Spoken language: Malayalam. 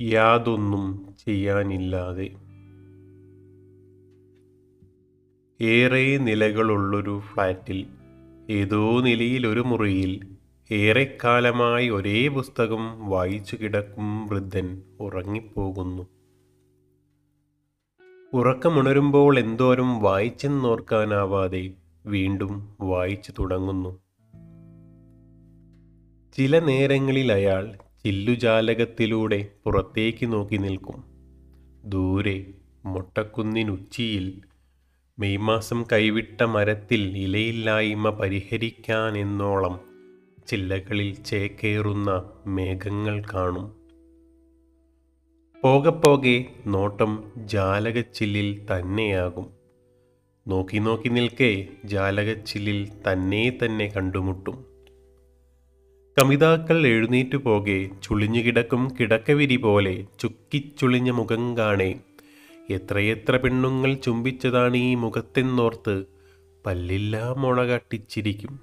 യാതൊന്നും ചെയ്യാനില്ലാതെ. ഏറെ നിലകളുള്ളൊരു ഫ്ലാറ്റിൽ ഏതോ നിലയിൽ ഒരു മുറിയിൽ ഏറെക്കാലമായി ഒരേ പുസ്തകം വായിച്ചു കിടക്കും വൃദ്ധൻ ഉറങ്ങിപ്പോകുന്നു. ഉറക്കമുണരുമ്പോൾ എന്തോരം വായിച്ചെന്നോർക്കാനാവാതെ വീണ്ടും വായിച്ചു തുടങ്ങുന്നു. ചില നേരങ്ങളിൽ അയാൾ ചില്ലുജാലകത്തിലൂടെ പുറത്തേക്ക് നോക്കി നിൽക്കും. ദൂരെ മൊട്ടക്കുന്നിനുച്ചിയിൽ മെയ് മാസം കൈവിട്ട മരത്തിൽ ഇലയില്ലായ്മ പരിഹരിക്കാനെന്നോളം ചില്ലകളിൽ ചേക്കേറുന്ന മേഘങ്ങൾ കാണും. പോകെ പോകെ നോട്ടം ജാലകച്ചില്ലിൽ തന്നെയാകും. നോക്കി നോക്കി നിൽക്കേ ജാലകച്ചില്ലിൽ തന്നെ തന്നെ കണ്ടുമുട്ടും. കമിതാക്കൾ എഴുന്നേറ്റു പോകെ ചുളിഞ്ഞുകിടക്കും കിടക്കവിരി പോലെ ചുക്കിച്ചുളിഞ്ഞ മുഖം കാണേ. എത്രയെത്ര പെണ്ണുങ്ങൾ ചുംബിച്ചതാണ് ഈ മുഖത്തെന്നോർത്ത് പല്ലില്ലാ മുള കട്ടിച്ചിരിക്കും.